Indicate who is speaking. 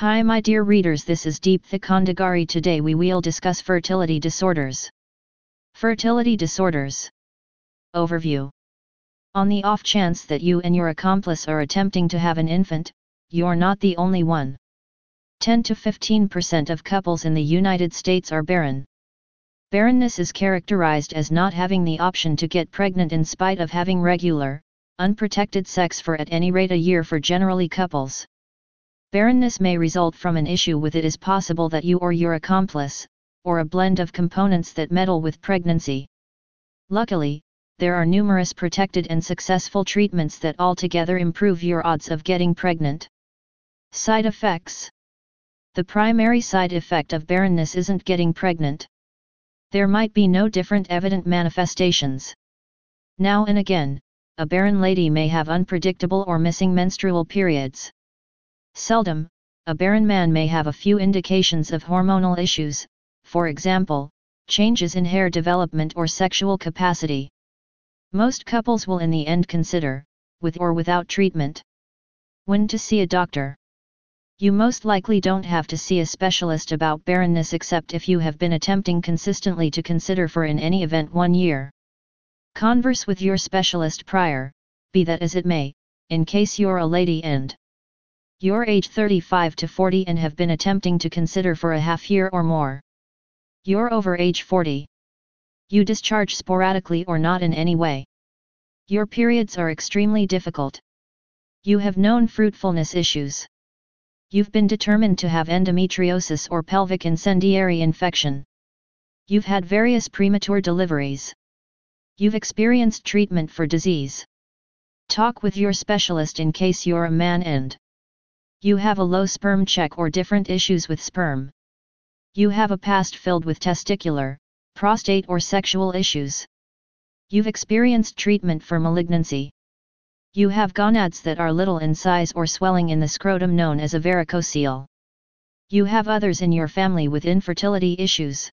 Speaker 1: Hi my dear readers this is Deepthi Kondagari today we will discuss fertility disorders. Fertility disorders. Overview. On the off chance that you and your accomplice are attempting to have an infant, you're not the only one. 10 to 15% of couples in the United States are barren. Barrenness is characterized as not having the option to get pregnant in spite of having regular, unprotected sex for at any rate a year for generally couples. Barrenness may result from an issue with it is possible that you or your accomplice, or a blend of components that meddle with pregnancy. Luckily, there are numerous protected and successful treatments that altogether improve your odds of getting pregnant. Side effects The primary side effect of barrenness isn't getting pregnant. There might be no different evident manifestations. Now and again, a barren lady may have unpredictable or missing menstrual periods. Seldom, a barren man may have a few indications of hormonal issues, for example, changes in hair development or sexual capacity. Most couples will in the end consider, with or without treatment, when to see a doctor. You most likely don't have to see a specialist about barrenness except if you have been attempting consistently to consider for in any event one year. Converse with your specialist prior, be that as it may, in case you're a lady and you're age 35 to 40 and have been attempting to consider for a half year or more. You're over age 40. You discharge sporadically or not in any way. Your periods are extremely difficult. You have known fruitfulness issues. You've been determined to have endometriosis or pelvic incendiary infection. You've had various premature deliveries. You've experienced treatment for disease. Talk with your specialist in case you're a man and you have a low sperm check or different issues with sperm. You have a past filled with testicular, prostate or sexual issues. You've experienced treatment for malignancy. You have gonads that are little in size or swelling in the scrotum known as a varicocele. You have others in your family with infertility issues.